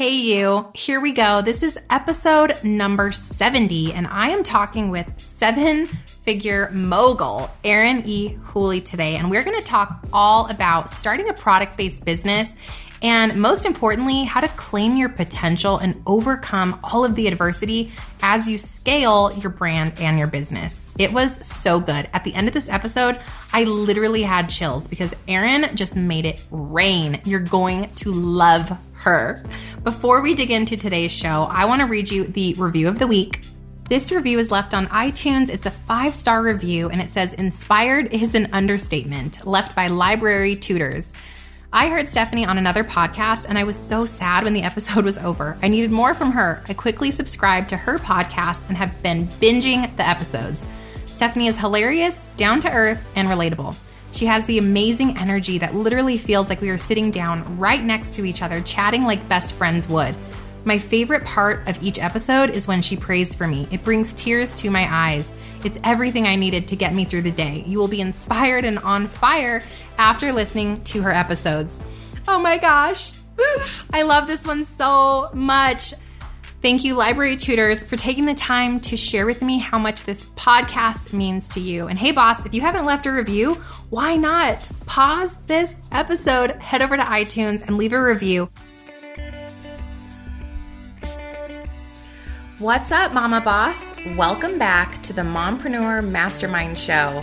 Hey, you. Here we go. This is episode number 70, and I am talking with seven figure mogul, Erin E. Hooley, today. And we're going to talk all about starting a product based business and most importantly, how to claim your potential and overcome all of the adversity as you scale your brand and your business. It was so good. At the end of this episode, I literally had chills because Erin just made it rain. You're going to love her. Before we dig into today's show, I want to read you the review of the week. This review is left on iTunes. It's a five star review and it says, Inspired is an understatement, left by Library Tutors. I heard Stefanie on another podcast and I was so sad when the episode was over. I needed more from her. I quickly subscribed to her podcast and have been binging the episodes. Stefanie is hilarious, down to earth, and relatable. She has the amazing energy that literally feels like we are sitting down right next to each other, chatting like best friends would. My favorite part of each episode is when she prays for me. It brings tears to my eyes. It's everything I needed to get me through the day. You will be inspired and on fire after listening to her episodes. Oh my gosh. I love this one so much. Thank you, Library Tutors, for taking the time to share with me how much this podcast means to you. And hey, boss, if you haven't left a review, why not? Pause this episode, head over to iTunes, and leave a review. What's up, Mama Boss? Welcome back to the Mompreneur Mastermind Show.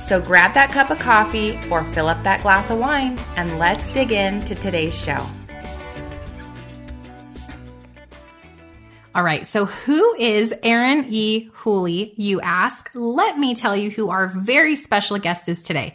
So grab that cup of coffee or fill up that glass of wine and let's dig into today's show. All right, so who is Erin E. Hooley, you ask? Let me tell you who our very special guest is today.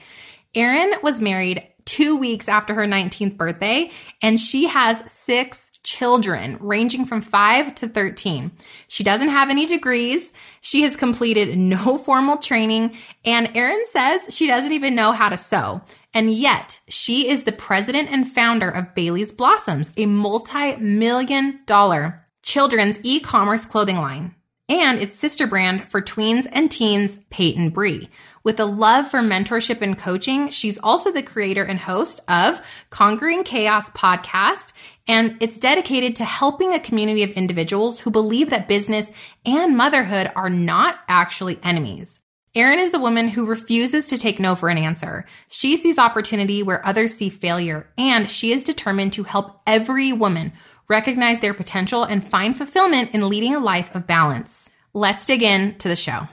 Erin was married two weeks after her 19th birthday, and she has six children ranging from 5 to 13. She doesn't have any degrees. She has completed no formal training and Erin says she doesn't even know how to sew. And yet she is the president and founder of Bailey's Blossoms, a multi-million dollar children's e-commerce clothing line and its sister brand for tweens and teens, Peyton Bre. With a love for mentorship and coaching, she's also the creator and host of Conquering Chaos podcast and it's dedicated to helping a community of individuals who believe that business and motherhood are not actually enemies. Erin is the woman who refuses to take no for an answer. She sees opportunity where others see failure, and she is determined to help every woman recognize their potential and find fulfillment in leading a life of balance. Let's dig in to the show.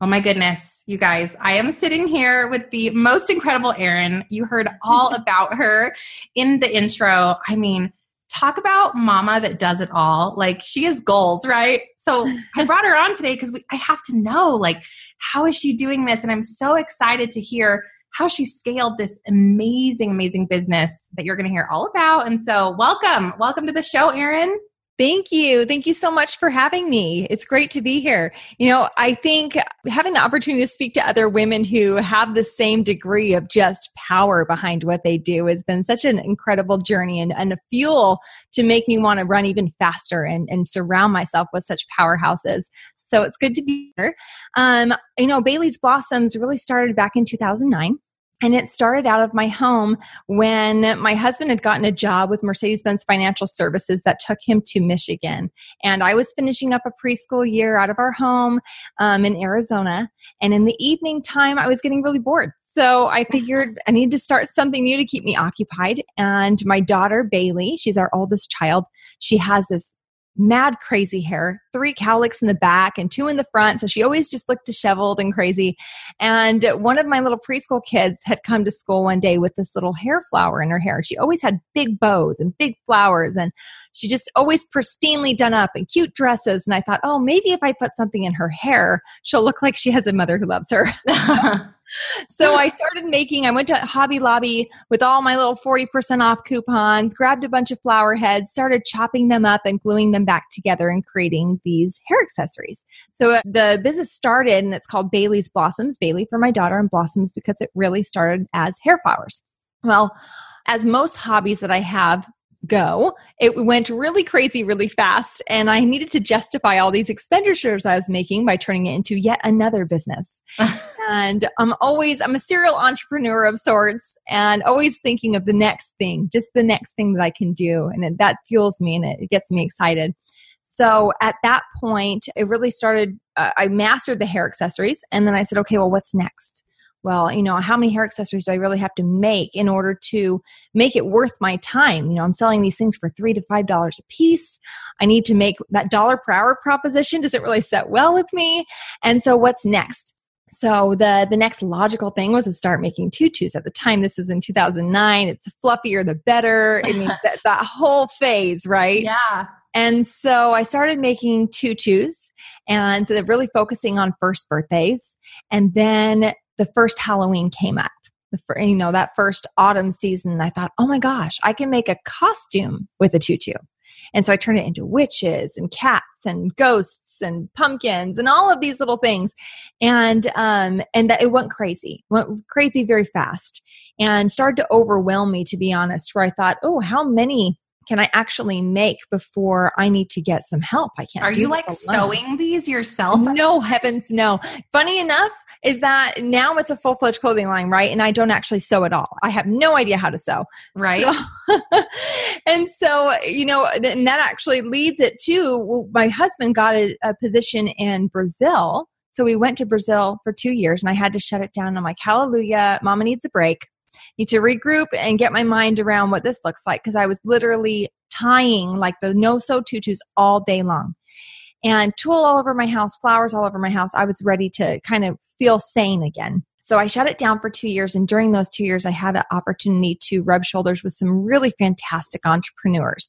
Oh my goodness, you guys, I am sitting here with the most incredible Erin. You heard all about her in the intro. I mean, talk about mama that does it all. Like she has goals, right? So I brought her on today because I have to know, like, how is she doing this? And I'm so excited to hear how she scaled this amazing, amazing business that you're going to hear all about. And so, welcome, welcome to the show, Erin. Thank you. Thank you so much for having me. It's great to be here. You know, I think having the opportunity to speak to other women who have the same degree of just power behind what they do has been such an incredible journey and, and a fuel to make me want to run even faster and, and surround myself with such powerhouses. So it's good to be here. Um, you know, Bailey's Blossoms really started back in 2009. And it started out of my home when my husband had gotten a job with Mercedes Benz Financial Services that took him to Michigan. And I was finishing up a preschool year out of our home um, in Arizona. And in the evening time, I was getting really bored. So I figured I needed to start something new to keep me occupied. And my daughter, Bailey, she's our oldest child, she has this mad crazy hair, three cowlicks in the back and two in the front. So she always just looked disheveled and crazy. And one of my little preschool kids had come to school one day with this little hair flower in her hair. She always had big bows and big flowers and she just always pristinely done up and cute dresses. And I thought, oh, maybe if I put something in her hair, she'll look like she has a mother who loves her. so I started making, I went to Hobby Lobby with all my little 40% off coupons, grabbed a bunch of flower heads, started chopping them up and gluing them back together and creating these hair accessories. So uh, the business started and it's called Bailey's Blossoms, Bailey for my daughter and Blossoms because it really started as hair flowers. Well, as most hobbies that I have go. It went really crazy really fast, and I needed to justify all these expenditures I was making by turning it into yet another business. and I'm always, I'm a serial entrepreneur of sorts and always thinking of the next thing, just the next thing that I can do. And that fuels me and it gets me excited. So at that point, it really started, uh, I mastered the hair accessories. And then I said, okay, well, what's next? Well, you know, how many hair accessories do I really have to make in order to make it worth my time? You know, I'm selling these things for three to five dollars a piece. I need to make that dollar per hour proposition Does it really set well with me. And so what's next? So the the next logical thing was to start making tutus. At the time, this is in 2009. It's fluffier the better. I mean, that, that whole phase, right? Yeah. And so I started making tutus and so really focusing on first birthdays. And then the first Halloween came up. The, you know, that first autumn season, I thought, oh my gosh, I can make a costume with a tutu. And so I turned it into witches and cats and ghosts and pumpkins and all of these little things. And um and that it went crazy. Went crazy very fast and started to overwhelm me to be honest, where I thought, "Oh, how many can I actually make before I need to get some help? I can't. Are you like sewing these yourself? No, heavens, no. Funny enough is that now it's a full fledged clothing line, right? And I don't actually sew at all. I have no idea how to sew, right? So, and so, you know, and that actually leads it to well, my husband got a, a position in Brazil. So we went to Brazil for two years and I had to shut it down. I'm like, hallelujah, mama needs a break need to regroup and get my mind around what this looks like because I was literally tying like the no sew tutus all day long. And tulle all over my house, flowers all over my house. I was ready to kind of feel sane again. So I shut it down for two years. And during those two years, I had an opportunity to rub shoulders with some really fantastic entrepreneurs.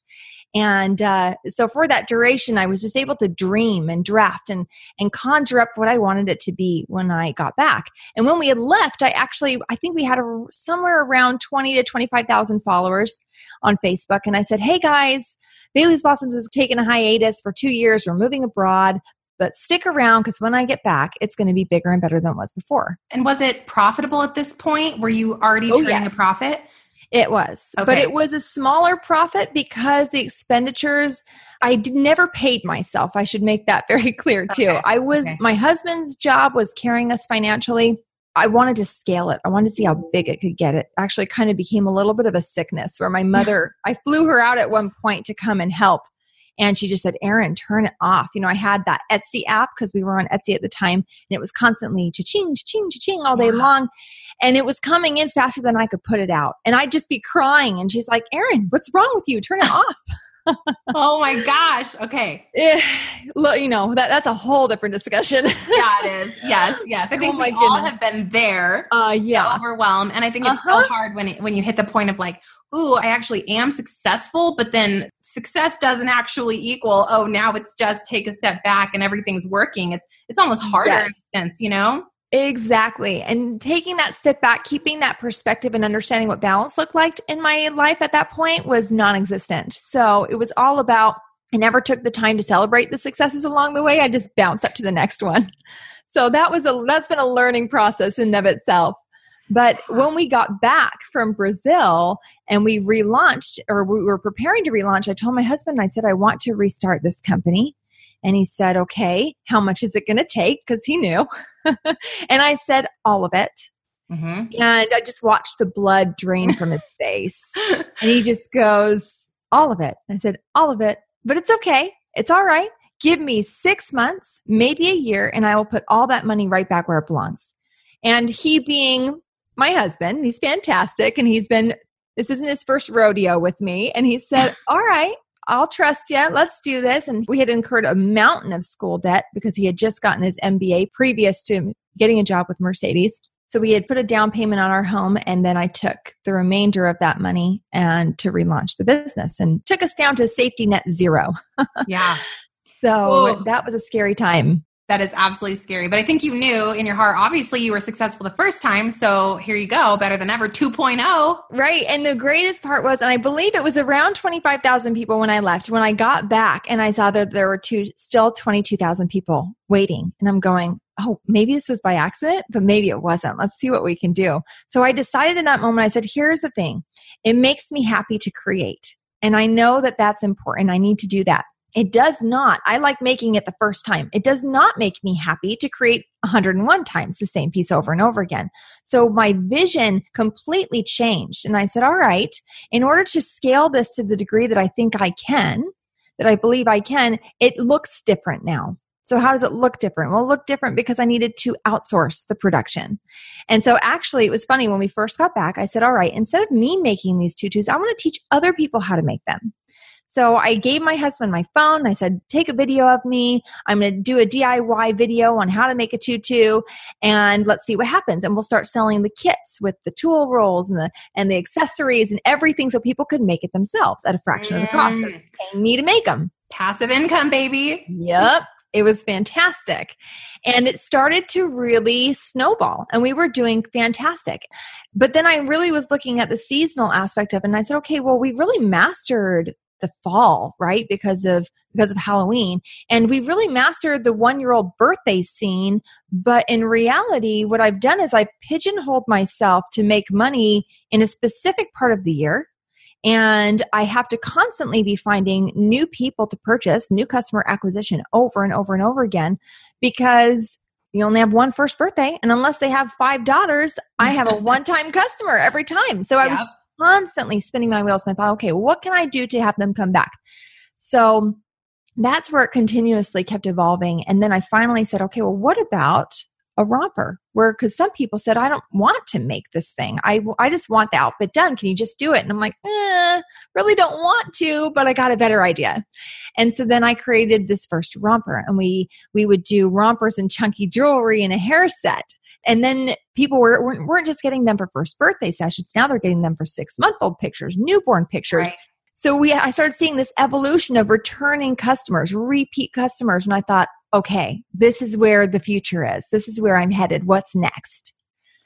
And uh, so for that duration, I was just able to dream and draft and and conjure up what I wanted it to be when I got back. And when we had left, I actually I think we had a, somewhere around twenty to twenty five thousand followers on Facebook. And I said, "Hey guys, Bailey's Blossoms has taken a hiatus for two years. We're moving abroad." But stick around because when I get back, it's going to be bigger and better than it was before. And was it profitable at this point? Were you already oh, turning yes. a profit? It was. Okay. But it was a smaller profit because the expenditures, I did, never paid myself. I should make that very clear too. Okay. I was, okay. my husband's job was carrying us financially. I wanted to scale it. I wanted to see how big it could get. It actually kind of became a little bit of a sickness where my mother, I flew her out at one point to come and help and she just said, Erin, turn it off. You know, I had that Etsy app because we were on Etsy at the time and it was constantly cha-ching, cha-ching, cha-ching all day long. And it was coming in faster than I could put it out. And I'd just be crying. And she's like, Erin, what's wrong with you? Turn it off. oh my gosh. Okay. Yeah, you know, that, that's a whole different discussion. yeah, it is. Yes, yes. I think oh we goodness. all have been there. Uh, yeah. Overwhelmed. And I think it's uh-huh. so hard when, it, when you hit the point of like, ooh, I actually am successful, but then success doesn't actually equal, oh, now it's just take a step back and everything's working. It's it's almost harder yes. you know? Exactly. And taking that step back, keeping that perspective and understanding what balance looked like in my life at that point was non existent. So it was all about, I never took the time to celebrate the successes along the way. I just bounced up to the next one. So that was a, that's been a learning process in of itself. But when we got back from Brazil and we relaunched, or we were preparing to relaunch, I told my husband, I said, I want to restart this company. And he said, Okay, how much is it going to take? Because he knew. and I said, All of it. Mm-hmm. And I just watched the blood drain from his face. and he just goes, All of it. I said, All of it. But it's okay. It's all right. Give me six months, maybe a year, and I will put all that money right back where it belongs. And he being my husband. He's fantastic. And he's been, this isn't his first rodeo with me. And he said, All right, I'll trust you. Let's do this. And we had incurred a mountain of school debt because he had just gotten his MBA previous to getting a job with Mercedes. So we had put a down payment on our home and then I took the remainder of that money and to relaunch the business and took us down to safety net zero. yeah. So that was a scary time. That is absolutely scary. But I think you knew in your heart, obviously, you were successful the first time. So here you go, better than ever 2.0. Right. And the greatest part was, and I believe it was around 25,000 people when I left. When I got back and I saw that there were two, still 22,000 people waiting. And I'm going, oh, maybe this was by accident, but maybe it wasn't. Let's see what we can do. So I decided in that moment, I said, here's the thing it makes me happy to create. And I know that that's important. I need to do that. It does not, I like making it the first time. It does not make me happy to create 101 times the same piece over and over again. So my vision completely changed. And I said, all right, in order to scale this to the degree that I think I can, that I believe I can, it looks different now. So how does it look different? Well, it looked different because I needed to outsource the production. And so actually it was funny when we first got back, I said, all right, instead of me making these tutus, I want to teach other people how to make them. So I gave my husband my phone. I said, take a video of me. I'm going to do a DIY video on how to make a tutu and let's see what happens. And we'll start selling the kits with the tulle rolls and the, and the accessories and everything so people could make it themselves at a fraction mm. of the cost of mm. paying me to make them. Passive income, baby. Yep. It was fantastic. And it started to really snowball, and we were doing fantastic. But then I really was looking at the seasonal aspect of it, and I said, okay, well, we really mastered the fall right? Because of because of halloween. And we really mastered the one year old birthday scene but in reality what i've done is i pigeonholed myself to make money in a specific part of the year and i have to constantly be finding new people to purchase new customer acquisition over and over and over again because you only have one first birthday and unless they have five daughters i have a one time customer every time. So i yep. was constantly spinning my wheels. And I thought, okay, what can I do to have them come back? So that's where it continuously kept evolving. And then I finally said, okay, well, what about a romper? Where, because some people said, I don't want to make this thing. I, I just want the outfit done. Can you just do it? And I'm like, eh, really don't want to, but I got a better idea. And so then I created this first romper and we, we would do rompers and chunky jewelry and a hair set. And then people were, weren't just getting them for first birthday sessions. Now they're getting them for six month old pictures, newborn pictures. Right. So we, I started seeing this evolution of returning customers, repeat customers. And I thought, okay, this is where the future is. This is where I'm headed. What's next?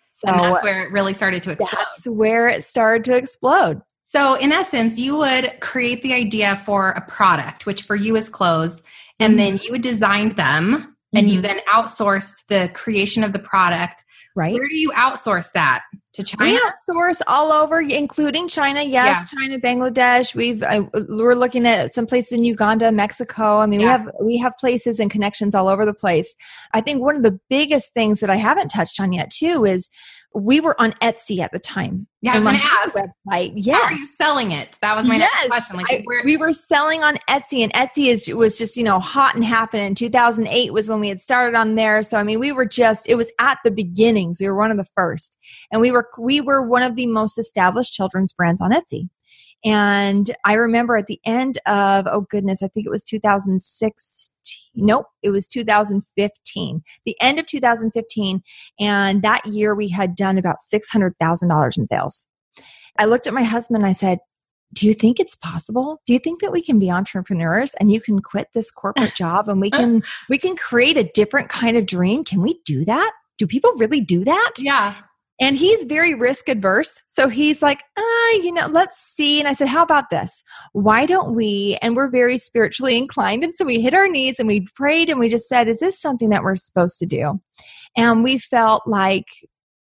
So and that's where it really started to explode. That's where it started to explode. So, in essence, you would create the idea for a product, which for you is clothes, and mm-hmm. then you would design them and mm-hmm. you then outsourced the creation of the product. Right. Where do you outsource that? To china? we outsource all over including china. Yes yeah. china bangladesh. We've uh, we're looking at some places in uganda mexico. I mean yeah. we have we have places and connections all over the place. I think one of the biggest things that i haven't touched on yet too is we were on Etsy at the time. Yeah, on my website. Yeah, How are you selling it? That was my yes, next question. Like, I, we were selling on Etsy, and Etsy is was just you know hot and happening. 2008 was when we had started on there. So I mean, we were just it was at the beginnings. We were one of the first, and we were we were one of the most established children's brands on Etsy. And I remember at the end of, oh goodness, I think it was 2016. Nope, it was 2015. The end of 2015. And that year we had done about $600,000 in sales. I looked at my husband and I said, do you think it's possible do you think that we can be entrepreneurs and you can quit this corporate job and we can we can create a different kind of dream can we do that do people really do that yeah and he's very risk adverse. So he's like, ah, you know, let's see. And I said, how about this? Why don't we? And we're very spiritually inclined. And so we hit our knees and we prayed and we just said, is this something that we're supposed to do? And we felt like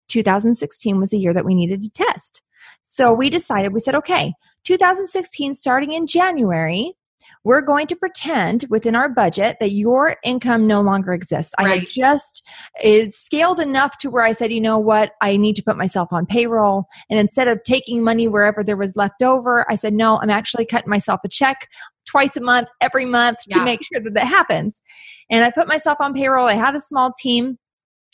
2016 was a year that we needed to test. So we decided, we said, okay, 2016, starting in January, we're going to pretend within our budget that your income no longer exists. Right. I had just it's scaled enough to where I said, you know what, I need to put myself on payroll. And instead of taking money wherever there was left over, I said, no, I'm actually cutting myself a check twice a month, every month to make sure that that happens. And I put myself on payroll. I had a small team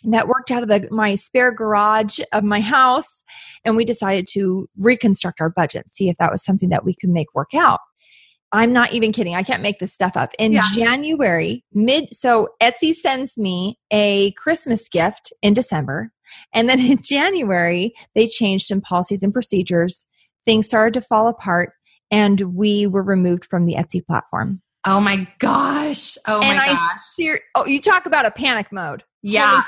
that worked out of the, my spare garage of my house and we decided to reconstruct our budget see if that was something that we could make work out I'm not even kidding. I can't make this stuff up. In yeah. January, mid, so Etsy sends me a Christmas gift in December. And then in January, they changed some policies and procedures. Things started to fall apart and we were removed from the Etsy platform. Oh my gosh. Oh and my I gosh. ser- oh, you talk about a panic mode. Yeah.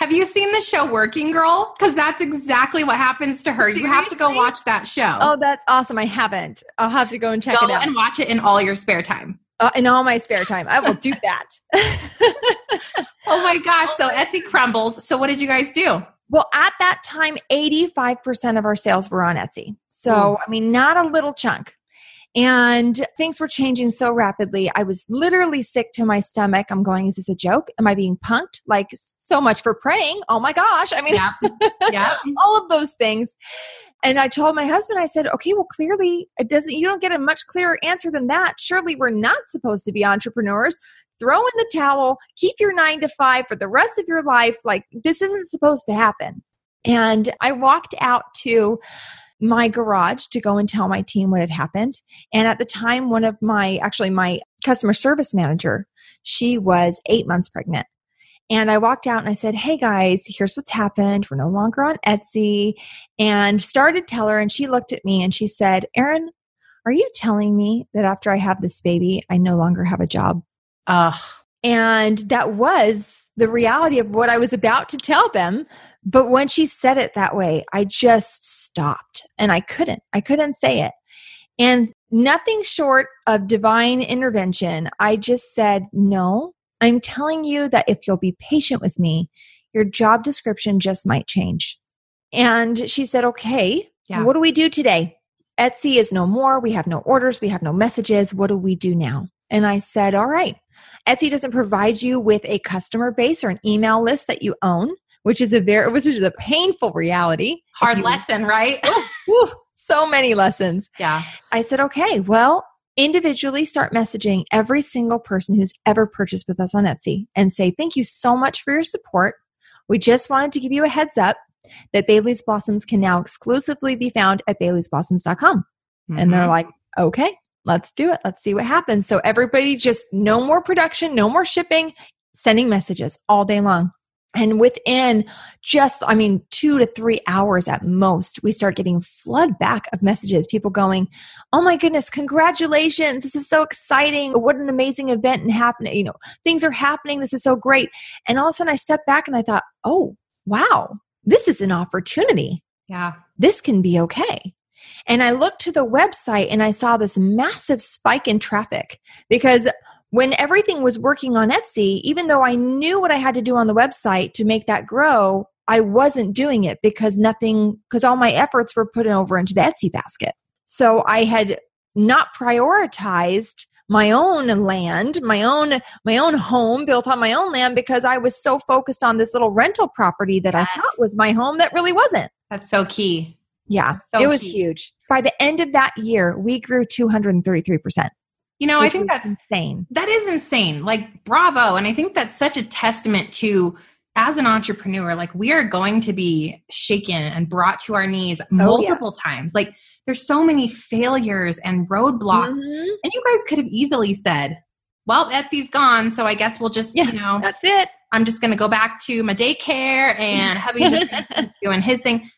Have you seen the show Working Girl? Because that's exactly what happens to her. You have to go watch that show. Oh, that's awesome. I haven't. I'll have to go and check go it out. and watch it in all your spare time. uh, in all my spare time. I will do that. Oh my gosh. So Etsy crumbles. So what did you guys do? well, at that time, 85% of our sales were on Etsy. So, I mean, not a little chunk. And things were changing so rapidly. I was literally sick to my stomach. I'm going, is this a joke? Am I being punked? Like, so much for praying. Oh my gosh. I mean, Yeah. yeah. all of those things. And I told my husband, I said, okay, well, clearly it doesn't, you don't get a much clearer answer than that. Surely we're not supposed to be entrepreneurs. Throw in the towel, keep your nine to five for the rest of your life. Like, this isn't supposed to happen. And I walked out to my garage to go and tell my team what had happened. And at the time, one of my, actually, my customer service manager, she was eight months pregnant. And I walked out and I said, Hey guys, here's what's happened. We're no longer on Etsy. And started tell her, and she looked at me and she said, Erin, are you telling me that after I have this baby, I no longer have a job? Ugh. And that was the reality of what I was about to tell them. But when she said it that way, I just stopped and I couldn't. I couldn't say it. And nothing short of divine intervention, I just said, No, I'm telling you that if you'll be patient with me, your job description just might change. And she said, Okay, Yeah. what do we do today? Etsy is no more. We have no orders. We have no messages. What do we do now? And I said, All right. Etsy doesn't provide you with a customer base or an email list that you own, which is a very, which is a painful reality. Hard you- lesson, right? So many lessons. yeah. I said, okay, well, individually start messaging every single person who's ever purchased with us on Etsy and say, thank you so much for your support. We just wanted to give you a heads up that Bailey's Blossoms can now exclusively be found at baileysblossoms.com. And they're Mhm. like, okay, let's do it. Let's see what happens. So everybody just no more production, no more shipping, sending messages all day long. And within just, I mean, two to three hours at most, we start getting flood back of messages. People going, "Oh my goodness, congratulations! This is so exciting! What an amazing event and happening! You know, things are happening. This is so great!" And all of a sudden, I stepped back and I thought, "Oh, wow, this is an opportunity. yeah. This can be okay." And I looked to the website and I saw this massive spike in traffic because when everything was working on Etsy, even though I knew what I had to do on the website to make that grow, I wasn't doing it because nothing, because all my efforts were put over into the Etsy basket. So I had not prioritized my own land, my own my own home built on my own land because I was so focused on this little rental property that Yes. I thought was my home that really wasn't. That's so key. Yeah, So it was key. huge. By the end of that year, we grew 233%. You know, I think that's insane. that is insane. Like, bravo. And I think that's such a testament to as an entrepreneur, like we are going to be shaken and brought to our knees multiple times. Like there's so many failures and roadblocks. Mhm. And you guys could have easily said, well, Etsy's gone, so I guess we'll just, Yeah. you know, That's it. I'm just going to go back to my daycare and hubby's just doing his thing.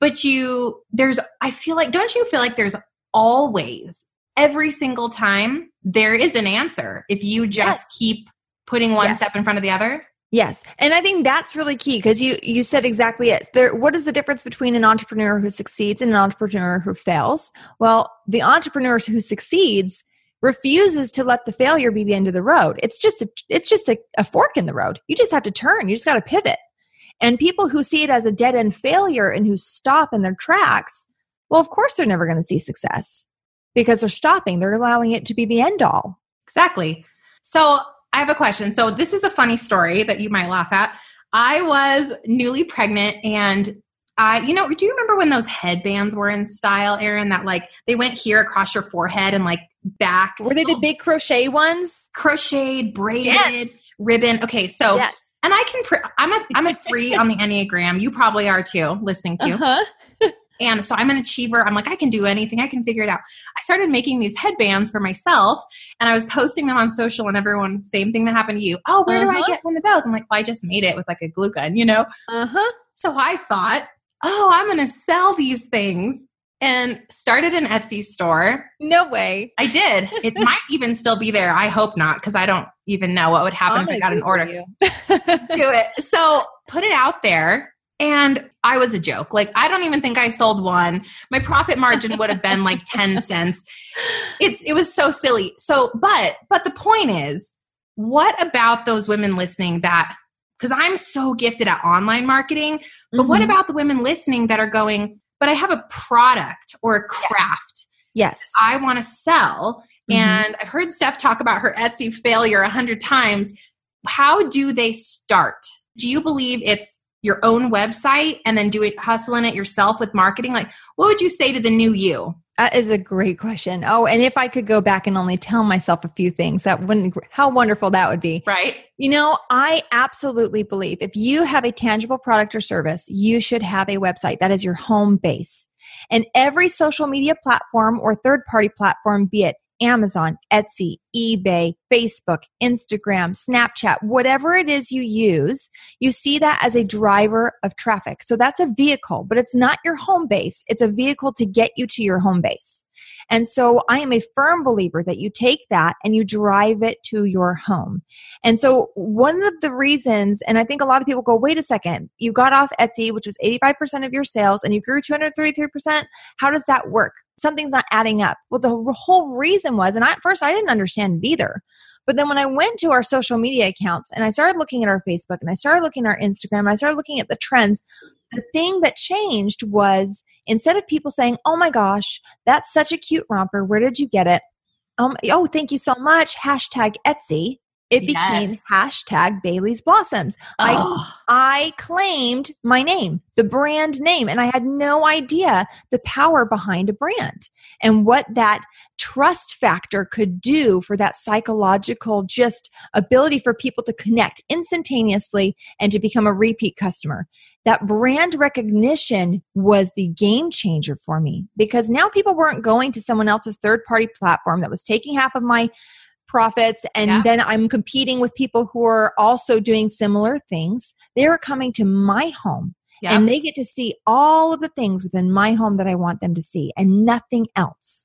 But you, there's, I feel like, don't you feel like there's always, every single time, there is an answer if you just Yes. keep putting one Yes. step in front of the other? Yes. And I think that's really key because you you said exactly it. There what is the difference between an entrepreneur who succeeds and an entrepreneur who fails? Well, the entrepreneur who succeeds refuses to let the failure be the end of the road. It's just a it's just a, a fork in the road. You just have to turn. You just got to pivot. And people who see it as a dead end failure and who stop in their tracks, well, of course they're never going to see success because they're stopping. They're allowing it to be the end all. Exactly. So I have a question. So this is a funny story that you might laugh at. I was newly pregnant and I, you know, do you remember when those headbands were in style, Erin? That like they went here across your forehead and like back. Were they the big crochet ones? crocheted, braided, Yes. ribbon? Okay, so yes. And I can. Pr- I'm a I'm a three on the enneagram. You probably are too, listening to. Uh-huh. And so I'm an achiever. I'm like, I can do anything. I can figure it out. I started making these headbands for myself and I was posting them on social and everyone, same thing that happened to you. Oh, where do I Uh-huh. get one of those? I'm like, well, I just made it with like a glue gun, you know? Uh-huh. So I thought, oh, I'm going to sell these things and started an Etsy store. No way. I did. It might even still be there. I hope not, because I don't even know what would happen if I got an order. Do it. So put it out there. And I was a joke. Like, I don't even think I sold one. My profit margin would have been like 10 cents. It's, it was so silly. So, but, but the point is, what about those women listening that, because I'm so gifted at online marketing, but mm-hmm. what about the women listening that are going, but I have a product or a craft? Yes. yes. I want to sell. Mm-hmm. And I've heard Steph talk about her Etsy failure a hundred times. How do they start? Do you believe it's your own website and then do it hustling it yourself with marketing? Like what would you say to the new you? That is a great question. Oh and if i could go back and only tell myself a few things that wouldn't how wonderful that would be. Right. You know i absolutely believe if you have a tangible product or service you should have a website. That is your home base. And every social media platform or third party platform be it Amazon, Etsy, eBay, Facebook, Instagram, Snapchat, whatever it is you use, you see that as a driver of traffic. So that's a vehicle, but it's not your home base. It's a vehicle to get you to your home base. And so I am a firm believer that you take that and you drive it to your home. And so one of the reasons, and I think a lot of people go, wait a second, you got off Etsy, which was 85% of your sales, and you grew 233%. How does that work? Something's not adding up. Well, the whole reason was, and I, at first I didn't understand it either. But then when I went to our social media accounts and I started looking at our Facebook and I started looking at our Instagram I started looking at the trends, the thing that changed was instead of people saying, Oh my gosh, that's such a cute romper. Where did you get it? Um, oh, thank you so much. Hashtag Etsy it became yes. hashtag Bailey's Blossoms. Oh. I, I claimed my name, the brand name, and I had no idea the power behind a brand and what that trust factor could do for that psychological just ability for people to connect instantaneously and to become a repeat customer. That brand recognition was the game changer for me because now people weren't going to someone else's third party platform that was taking half of my profits and yeah. then I'm competing with people who are also doing similar things. They're coming to my home yeah. and they get to see all of the things within my home that I want them to see and nothing else.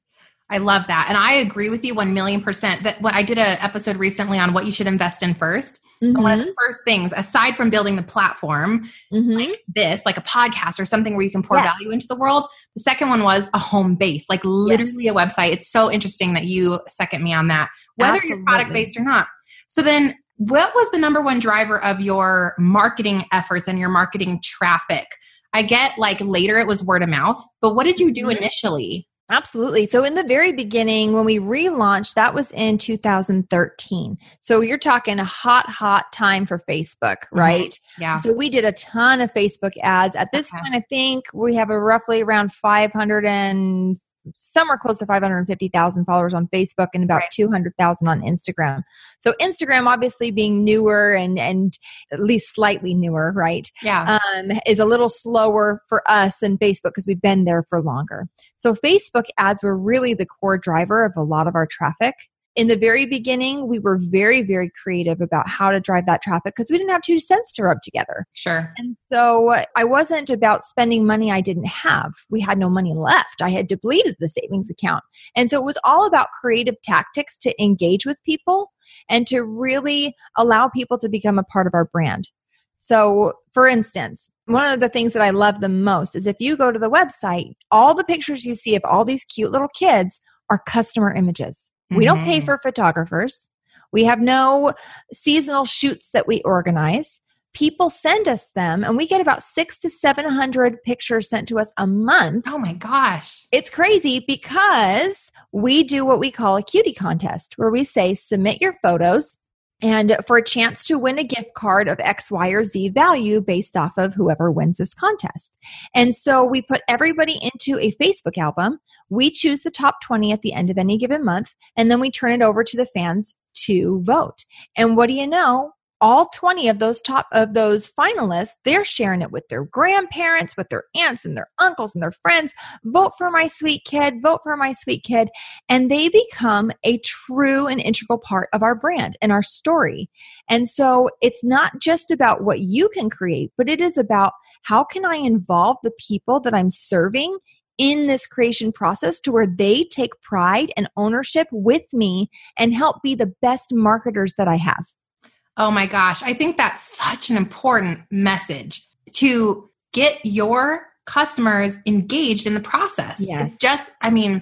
I love that. And I agree with you 1 million percent that when I did an episode recently on what you should invest in 1st mm-hmm. one of the mm-hmm. first things, aside from building the platform, mm-hmm. like this, like a podcast or something where you can pour yes. value into the world, the second one was a home base, like literally yes. a website. It's so interesting that you second me on that, whether Absolutely. you're product based or not. So then what was the number one driver of your marketing efforts and your marketing traffic? I get like later it was word of mouth, but what did you do mm-hmm. initially? Absolutely. So, in the very beginning, when we relaunched, that was in 2013. So, you're talking a hot, hot time for Facebook, mm-hmm. right? Mm-hmm. Yeah. So, we did a ton of Facebook ads. At this okay. point, I think we have a roughly around 500 and somewhere close to 550,000 followers on Facebook and about right. 200,000 on Instagram. So Instagram obviously being newer and and at least slightly newer, right? Yeah. Um, is a little slower for us than Facebook because we've been there for longer. So Facebook ads were really the core driver of a lot of our traffic in the very beginning, we were very, very creative about how to drive that traffic because we didn't have two cents to rub together. Sure. And so I wasn't about spending money I didn't have. We had no money left. I had depleted the savings account. And so it was all about creative tactics to engage with people and to really allow people to become a part of our brand. So, for instance, one of the things that I love the most is if you go to the website, all the pictures you see of all these cute little kids are customer images. Mm-hmm. We don't pay mm-hmm. for photographers. We have no seasonal shoots that we organize. People send us them, and we get about six to 700 pictures sent to us a month. Oh my gosh. It's crazy because we do what we call a cutie contest where we say, submit your photos and for a chance to win a gift card of X, Y, or Z value based off of whoever wins this contest. And so we put everybody into a Facebook album. We choose the top 20 at the end of any given month, and then we turn it over to the fans to vote. And what do you know? All 20 of those top of those finalists they're sharing it with their grandparents with their aunts and their uncles and their friends. Vote for my sweet kid vote for my sweet kid. And they become a true and integral part of our brand and our story. And so it's not just about what you can create but it is about how can i involve the people that i'm serving in this creation process to where they take pride and ownership with me and help be the best marketers that I have. Oh my gosh, I think that's such an important message to get your customers engaged in the process. Yes. It's just, I mean,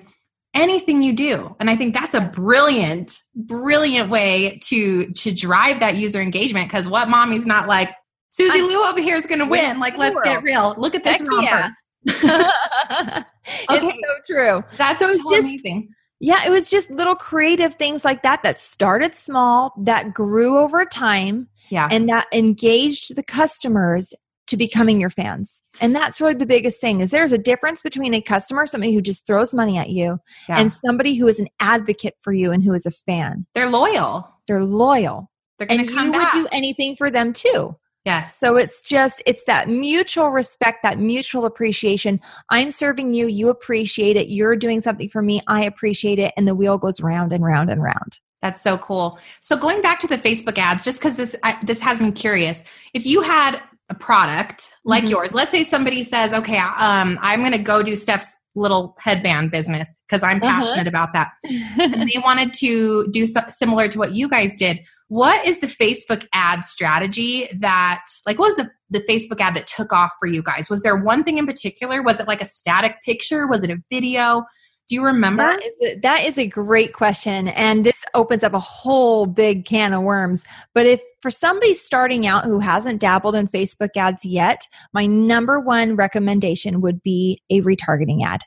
anything you do. And I think that's a brilliant, brilliant way to to drive that user engagement. Cause what mommy's not like, Susie I'm, Lou over here is gonna win. Like, let's get real. Look at this Heck romper. Yeah. okay. It's so true. That's so, so just, amazing. Yeah, it was just little creative things like that that started small, that grew over time, yeah, and that engaged the customers to becoming your fans. And that's really the biggest thing is there's a difference between a customer, somebody who just throws money at you, yeah. and somebody who is an advocate for you and who is a fan. They're loyal. They're loyal. They're going to and you back. would do anything for them too. Yes. So it's just, it's that mutual respect, that mutual appreciation. I'm serving you, you appreciate it. You're doing something for me, I appreciate it. And the wheel goes round and round and round. That's so cool. So going back to the Facebook ads, just because this I, this has me curious, if you had a product like mm-hmm. yours, let's say somebody says, "Okay, um, I'm going to go do Steph's little headband business because I'm uh-huh. passionate uh-huh. about that," and they wanted to do so- similar to what you guys did what is the Facebook ad strategy that, like, what was the, the Facebook ad that took off for you guys? Was there one thing in particular? Was it like a static picture? Was it a video? Do you remember? That is, a, that is a great question. And this opens up a whole big can of worms. But if for somebody starting out who hasn't dabbled in Facebook ads yet, my number one recommendation would be a retargeting ad.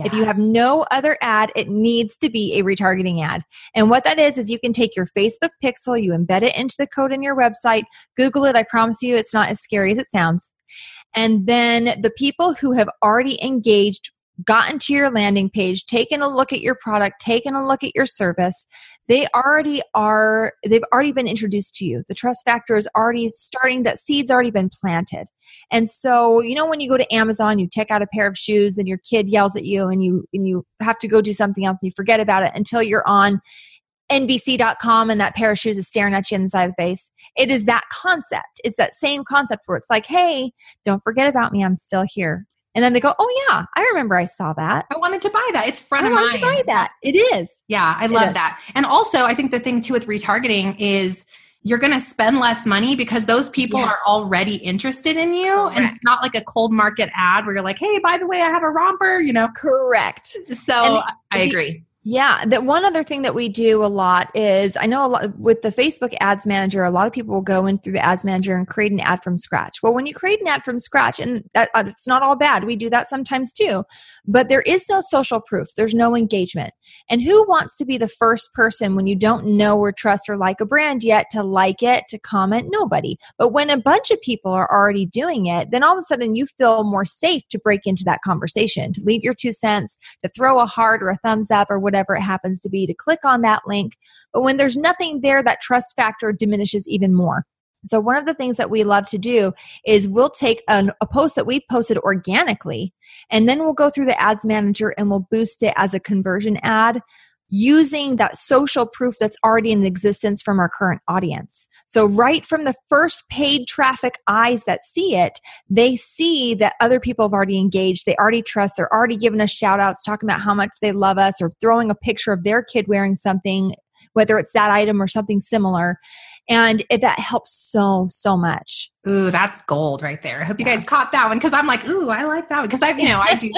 Yes. If you have no other ad, it needs to be a retargeting ad. And what that is, is you can take your Facebook pixel, you embed it into the code in your website, Google it. I promise you it's not as scary as it sounds. And then the people who have already engaged gotten to your landing page, taken a look at your product, taken a look at your service, they already are, they've already been introduced to you. The trust factor is already starting, that seed's already been planted. And so, you know, when you go to Amazon, you check out a pair of shoes and your kid yells at you and you, and you have to go do something else and you forget about it until you're on NBC.com and that pair of shoes is staring at you in the side of the face. It is that concept. It's that same concept where it's like, hey, don't forget about me. I'm still here. And then they go, "Oh yeah, I remember I saw that. I wanted to buy that. It's front I of mind. I wanted to buy that. It is. Yeah, I love that. And also, I think the thing too with retargeting is you're going to spend less money because those people yes. are already interested in you, Correct. and it's not like a cold market ad where you're like, "Hey, by the way, I have a romper," you know. Correct. So and I agree. Yeah, that one other thing that we do a lot is I know a lot with the Facebook Ads Manager, a lot of people will go in through the Ads Manager and create an ad from scratch. Well, when you create an ad from scratch, and that uh, it's not all bad, we do that sometimes too, but there is no social proof. There's no engagement. And who wants to be the first person when you don't know or trust or like a brand yet to like it, to comment? Nobody. But when a bunch of people are already doing it, then all of a sudden you feel more safe to break into that conversation, to leave your two cents, to throw a heart or a thumbs up or whatever it happens to be, to click on that link. But when there's nothing there, that trust factor diminishes even more. So one of the things that we love to do is we'll take an, a post that we posted organically and then we'll go through the ads manager and we'll boost it as a conversion ad using that social proof that's already in existence from our current audience. So right from the first paid traffic eyes that see it, they see that other people have already engaged. They already trust. They're already giving us shout outs, talking about how much they love us or throwing a picture of their kid wearing something, whether it's that item or something similar. And it, that helps so, so much. Ooh, that's gold right there. I hope you guys caught that one because I'm like, ooh, I like that one because I, you know, I do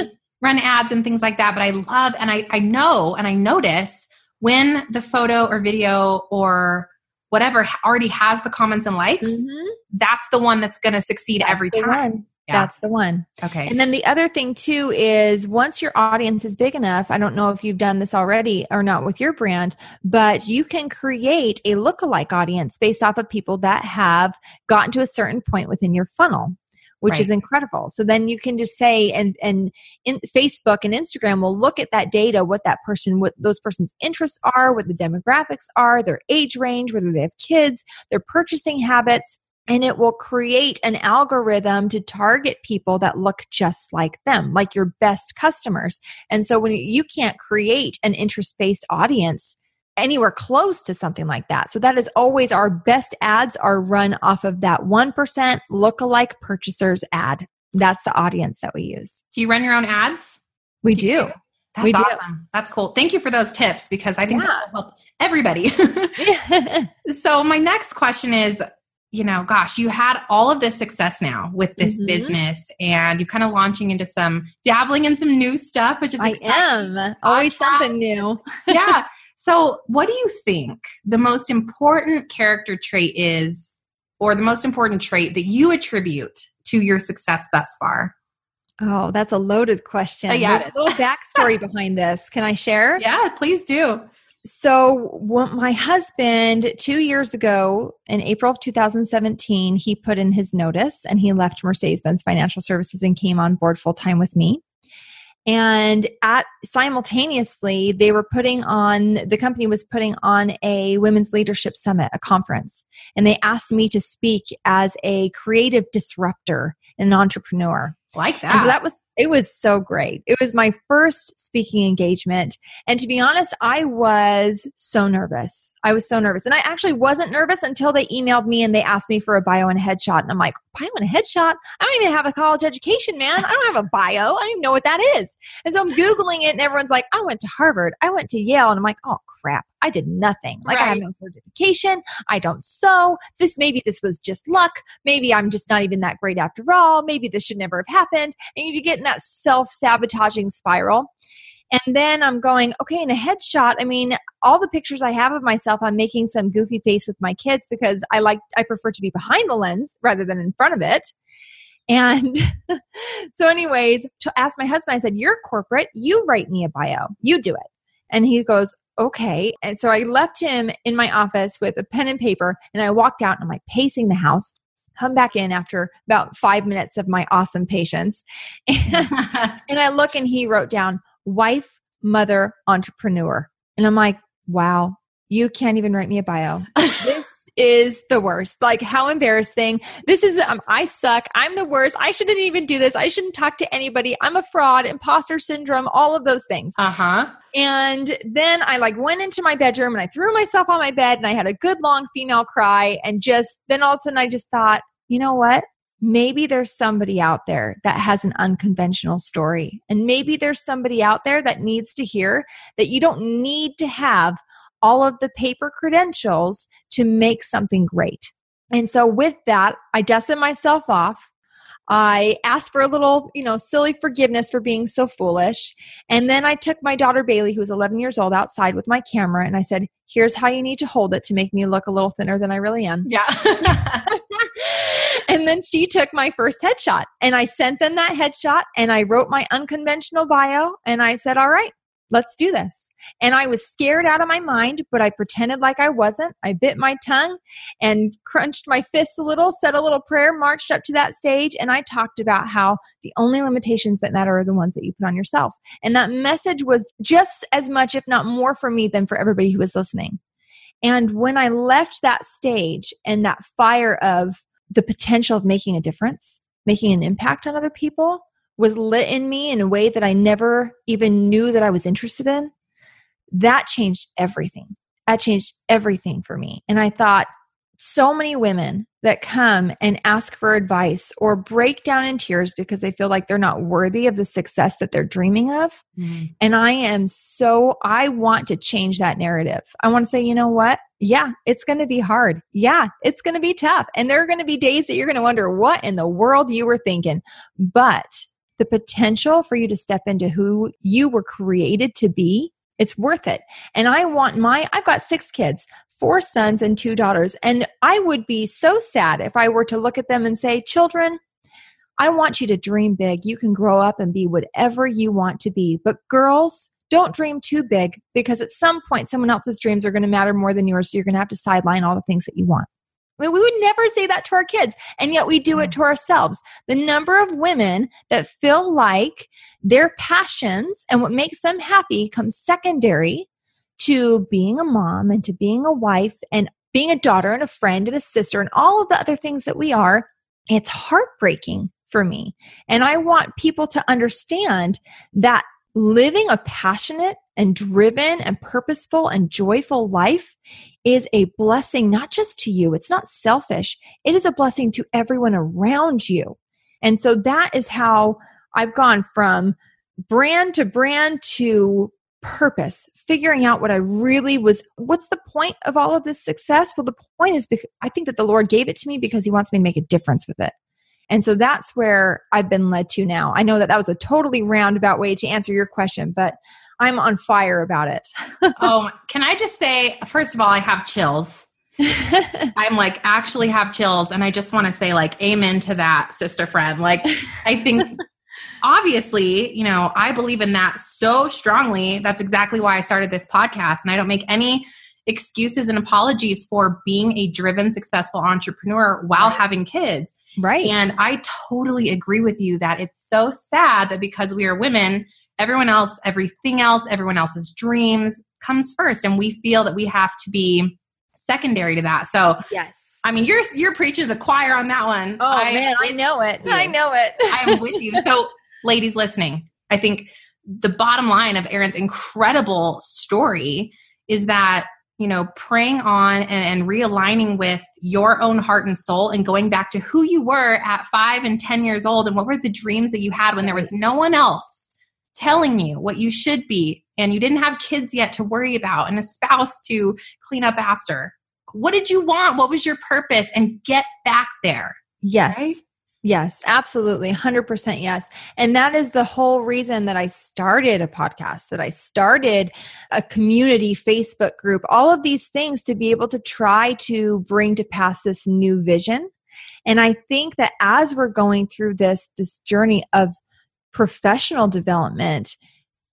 run ads and things like that. But I love and I, I know and I notice when the photo or video or whatever already has the comments and likes, mm-hmm. that's the one that's going to succeed that's every time. Yeah. That's the one. Okay. And then the other thing too is once your audience is big enough, I don't know if you've done this already or not with your brand, but you can create a lookalike audience based off of people that have gotten to a certain point within your funnel which right. is incredible. So then you can just say, and and in Facebook and Instagram will look at that data, what that person, what those person's interests are, what the demographics are, their age range, whether they have kids, their purchasing habits, and it will create an algorithm to target people that look just like them, like your best customers. And so when you can't create an interest based audience anywhere close to something like that. So that is always our best ads are run off of that 1% lookalike purchasers ad. That's the audience that we use. Do you run your own ads? We do. do. That's we awesome. Do. That's cool. Thank you for those tips because I think yeah. that will help everybody. so my next question is, you know, gosh, you had all of this success now with this mm-hmm. business and you're kind of launching into some dabbling in some new stuff, which is I exciting. am always something new. yeah. So what do you think the most important character trait is or the most important trait that you attribute to your success thus far? Oh, that's a loaded question. Uh, yeah, a little backstory behind this. Can I share? Yeah, please do. So, my husband, two years ago, in April of 2017, he put in his notice and he left Mercedes Benz Financial Services and came on board full time with me. And at simultaneously, they were putting on, the company was putting on a women's leadership summit, a conference. And they asked me to speak as a creative disruptor and an entrepreneur. Like that. And so that was it was so great. It was my first speaking engagement. And to be honest, I was so nervous. I was so nervous. And I actually wasn't nervous until they emailed me and they asked me for a bio and a headshot. And I'm like, bio and a headshot? I don't even have a college education, man. I don't have a bio. I don't even know what that is. And so I'm Googling it and everyone's like, I went to Harvard. I went to Yale. And I'm like, oh crap. I did nothing. Like right. I have no certification. I don't sew. This maybe this was just luck. Maybe I'm just not even that great after all. Maybe this should never have happened. And you get in that self sabotaging spiral. And then I'm going, okay, in a headshot, I mean, all the pictures I have of myself, I'm making some goofy face with my kids because I like, I prefer to be behind the lens rather than in front of it. And so, anyways, to ask my husband, I said, You're corporate. You write me a bio. You do it. And he goes, Okay. And so I left him in my office with a pen and paper and I walked out and I'm like pacing the house come back in after about five minutes of my awesome patience. And, and I look and he wrote down wife, mother, entrepreneur. And I'm like, wow, you can't even write me a bio. Is the worst. Like, how embarrassing. This is, um, I suck. I'm the worst. I shouldn't even do this. I shouldn't talk to anybody. I'm a fraud, imposter syndrome, all of those things. Uh huh. And then I like went into my bedroom and I threw myself on my bed and I had a good long female cry. And just then all of a sudden I just thought, you know what? Maybe there's somebody out there that has an unconventional story. And maybe there's somebody out there that needs to hear that you don't need to have all of the paper credentials to make something great. And so with that, I dusted myself off. I asked for a little, you know, silly forgiveness for being so foolish. And then I took my daughter Bailey, who was 11 years old, outside with my camera and I said, Here's how you need to hold it to make me look a little thinner than I really am. Yeah. and then she took my first headshot and I sent them that headshot and I wrote my unconventional bio and I said, All right, let's do this. And I was scared out of my mind, but I pretended like I wasn't. I bit my tongue and crunched my fists a little, said a little prayer, marched up to that stage, and I talked about how the only limitations that matter are the ones that you put on yourself. And that message was just as much, if not more, for me than for everybody who was listening. And when I left that stage and that fire of the potential of making a difference, making an impact on other people, was lit in me in a way that I never even knew that I was interested in, that changed everything. That changed everything for me. And I thought, so many women that come and ask for advice or break down in tears because they feel like they're not worthy of the success that they're dreaming of. Mm-hmm. And I am so, I want to change that narrative. I want to say, you know what? Yeah, it's going to be hard. Yeah, it's going to be tough. And there are going to be days that you're going to wonder what in the world you were thinking. But the potential for you to step into who you were created to be it's worth it. And I want my, I've got six kids, four sons and two daughters. And I would be so sad if I were to look at them and say, children, I want you to dream big. You can grow up and be whatever you want to be. But girls, don't dream too big because at some point someone else's dreams are going to matter more than yours. So you're going to have to sideline all the things that you want. Mean, we would never say that to our kids, and yet we do it to ourselves. The number of women that feel like their passions and what makes them happy comes secondary to being a mom and to being a wife and being a daughter and a friend and a sister and all of the other things that we are, it's heartbreaking for me. And I want people to understand that living a passionate and driven and purposeful and joyful life is a blessing, not just to you. It's not selfish. It is a blessing to everyone around you. And so that is how I've gone from brand to brand to purpose, figuring out what I really was. What's the point of all of this success? Well, the point is because I think that the Lord gave it to me because He wants me to make a difference with it. And so that's where I've been led to now. I know that that was a totally roundabout way to answer your question, but I'm on fire about it. oh, can I just say, first of all, I have chills. I'm like actually have chills. And I just want to say, like, amen to that, sister friend. Like, I think obviously, you know, I believe in that so strongly. That's exactly why I started this podcast. And I don't make any excuses and apologies for being a driven, successful entrepreneur while right. having kids. Right. And I totally agree with you that it's so sad that because we are women, everyone else, everything else, everyone else's dreams comes first. And we feel that we have to be secondary to that. So, yes. I mean, you're you're preaching the choir on that one. Oh I, man, I know it. I know it. I'm with you. So, ladies listening, I think the bottom line of Erin's incredible story is that you know praying on and, and, realigning with your own heart and soul and going back to who you were at five and ten years old and what were the dreams that you had when there was no one else telling you what you should be and you didn't have kids yet to worry about and a spouse to clean up after what did you want what was your purpose and get back there yes right? Yes, absolutely. 100% yes. And that is the whole reason that I started a podcast, that I started a community Facebook group, all of these things to be able to try to bring to pass this new vision. And I think that as we're going through this this journey of professional development,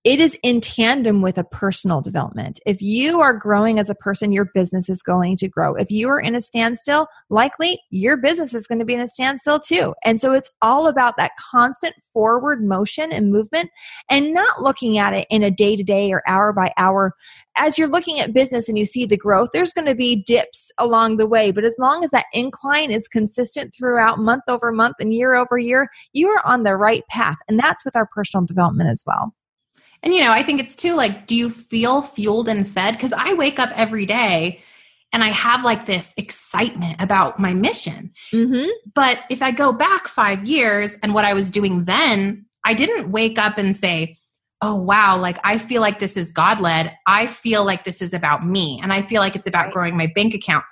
it is in tandem with a personal development. If you are growing as a person, your business is going to grow. If you are in a standstill, likely your business is going to be in a standstill too. And so it's all about that constant forward motion and movement and not looking at it in a day to day or hour by hour. As you're looking at business and you see the growth, there's going to be dips along the way. But as long as that incline is consistent throughout month over month and year over year, you are on the right path. And that's with our personal development as well. And you know, I think it's too like, do you feel fueled and fed? Because I wake up every day and I have like this excitement about my mission. Mm-hmm. But if I go back five years and what I was doing then, I didn't wake up and say, oh wow like i feel like this is god led i feel like this is about me and i feel like it's about growing my bank account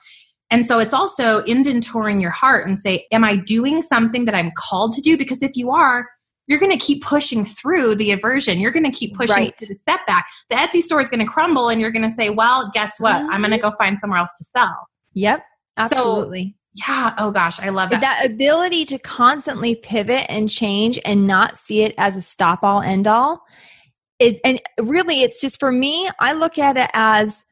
and so it's also inventorying your heart and say am i doing something that i'm called to do because if you are you're going to keep pushing through the aversion. You're going to keep pushing right. to the setback. The Etsy store is going to crumble and you're going to say, well, guess what? Mm-hmm. I'm going to go find somewhere else to sell. Yep. Absolutely. So, yeah. Oh gosh, I love that. That ability to constantly pivot and change and not see it as a stop all end all is, and really it's just for me, I look at it as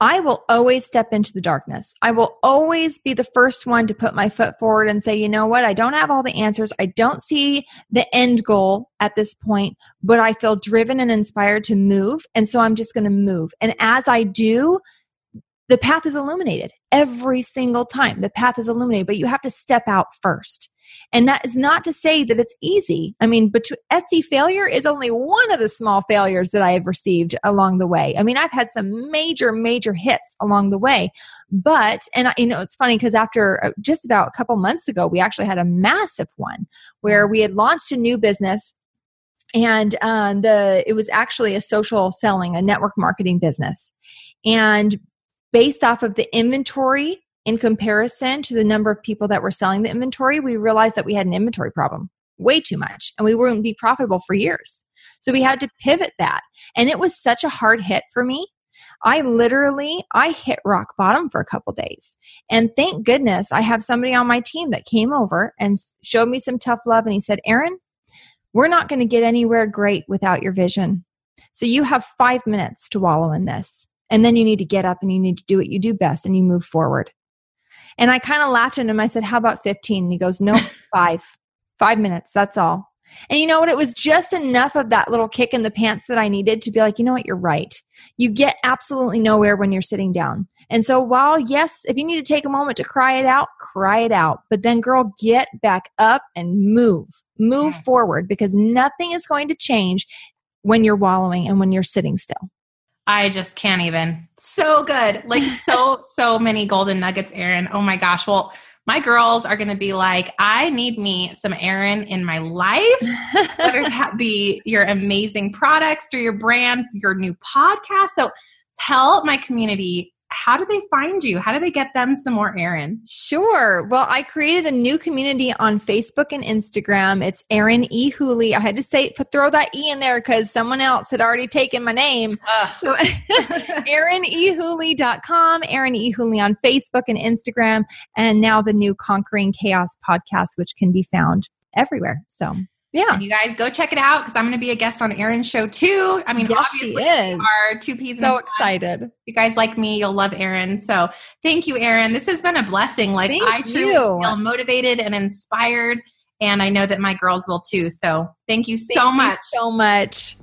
I will always step into the darkness. I will always be the first one to put my foot forward and say, you know what? I don't have all the answers. I don't see the end goal at this point, but I feel driven and inspired to move. And so I'm just going to move. And as I do, the path is illuminated every single time. The path is illuminated, but you have to step out first. And that is not to say that it's easy. I mean, but Etsy failure is only one of the small failures that I have received along the way. I mean, I've had some major, major hits along the way. But, and I, you know, it's funny because after uh, just about a couple months ago, we actually had a massive one where we had launched a new business and um, the it was actually a social selling a network marketing business and based off of the inventory in comparison to the number of people that were selling the inventory, we realized that we had an inventory problem way too much and we wouldn't be profitable for years. So we had to pivot that. And it was such a hard hit for me. I literally I hit rock bottom for a couple days. And thank goodness I have somebody on my team that came over and showed me some tough love and he said, "Erin, we're not going to get anywhere great without your vision. So you have 5 minutes to wallow in this. And then you need to get up and you need to do what you do best and you move forward." And I kind of laughed at him. I said, How about 15? And he goes, No, five. Five minutes. That's all. And you know what? It was just enough of that little kick in the pants that I needed to be like, you know what? You're right. You get absolutely nowhere when you're sitting down. And so, while yes, if you need to take a moment to cry it out, cry it out. But then, girl, get back up and move. Move forward because nothing is going to change when you're wallowing and when you're sitting still. I just can't even. So good. Like so, so many golden nuggets, Erin. Oh my gosh. Well, my girls are going to be like, I need me some Erin in my life, whether that be your amazing products through your brand, your new podcast. So tell my community how do they find you? How do they get them some more Erin? Sure. Well, I created a new community on Facebook and Instagram. It's Erin E. Hooley. I had to say, throw that E in there because someone else had already taken my name. So, ErinEHooley.com, Erin E. Hooley on Facebook and Instagram, and now the new Conquering Chaos podcast, which can be found everywhere. So yeah. And you guys go check it out because I'm going to be a guest on Erin's show too. I mean, yes, obviously, are two peas. So excited. If you guys like me, you'll love Erin. So thank you, Erin. This has been a blessing. Like thank I truly you. feel motivated and inspired, and I know that my girls will too. So thank you so thank much. You so much.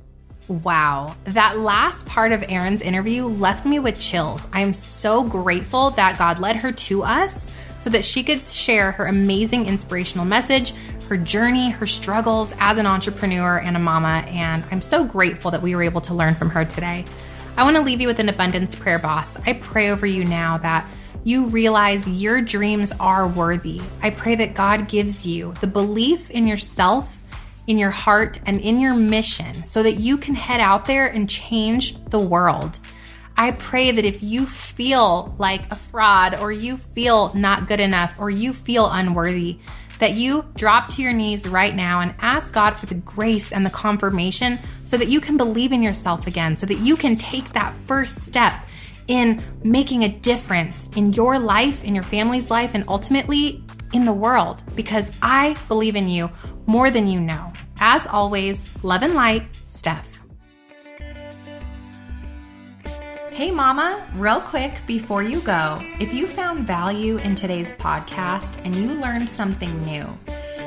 Wow. That last part of Erin's interview left me with chills. I am so grateful that God led her to us so that she could share her amazing inspirational message her journey, her struggles as an entrepreneur and a mama, and I'm so grateful that we were able to learn from her today. I want to leave you with an abundance prayer, boss. I pray over you now that you realize your dreams are worthy. I pray that God gives you the belief in yourself, in your heart, and in your mission so that you can head out there and change the world. I pray that if you feel like a fraud or you feel not good enough or you feel unworthy, that you drop to your knees right now and ask God for the grace and the confirmation so that you can believe in yourself again, so that you can take that first step in making a difference in your life, in your family's life, and ultimately in the world. Because I believe in you more than you know. As always, love and light, Stef. Hey, Mama, real quick before you go, if you found value in today's podcast and you learned something new,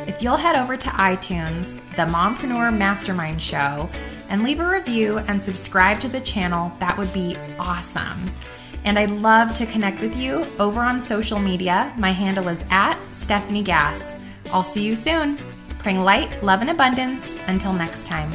if you'll head over to iTunes, the Mompreneur Mastermind Show, and leave a review and subscribe to the channel, that would be awesome. And I'd love to connect with you over on social media. My handle is at Stefanie Gass. I'll see you soon. Praying light, love, and abundance. Until next time.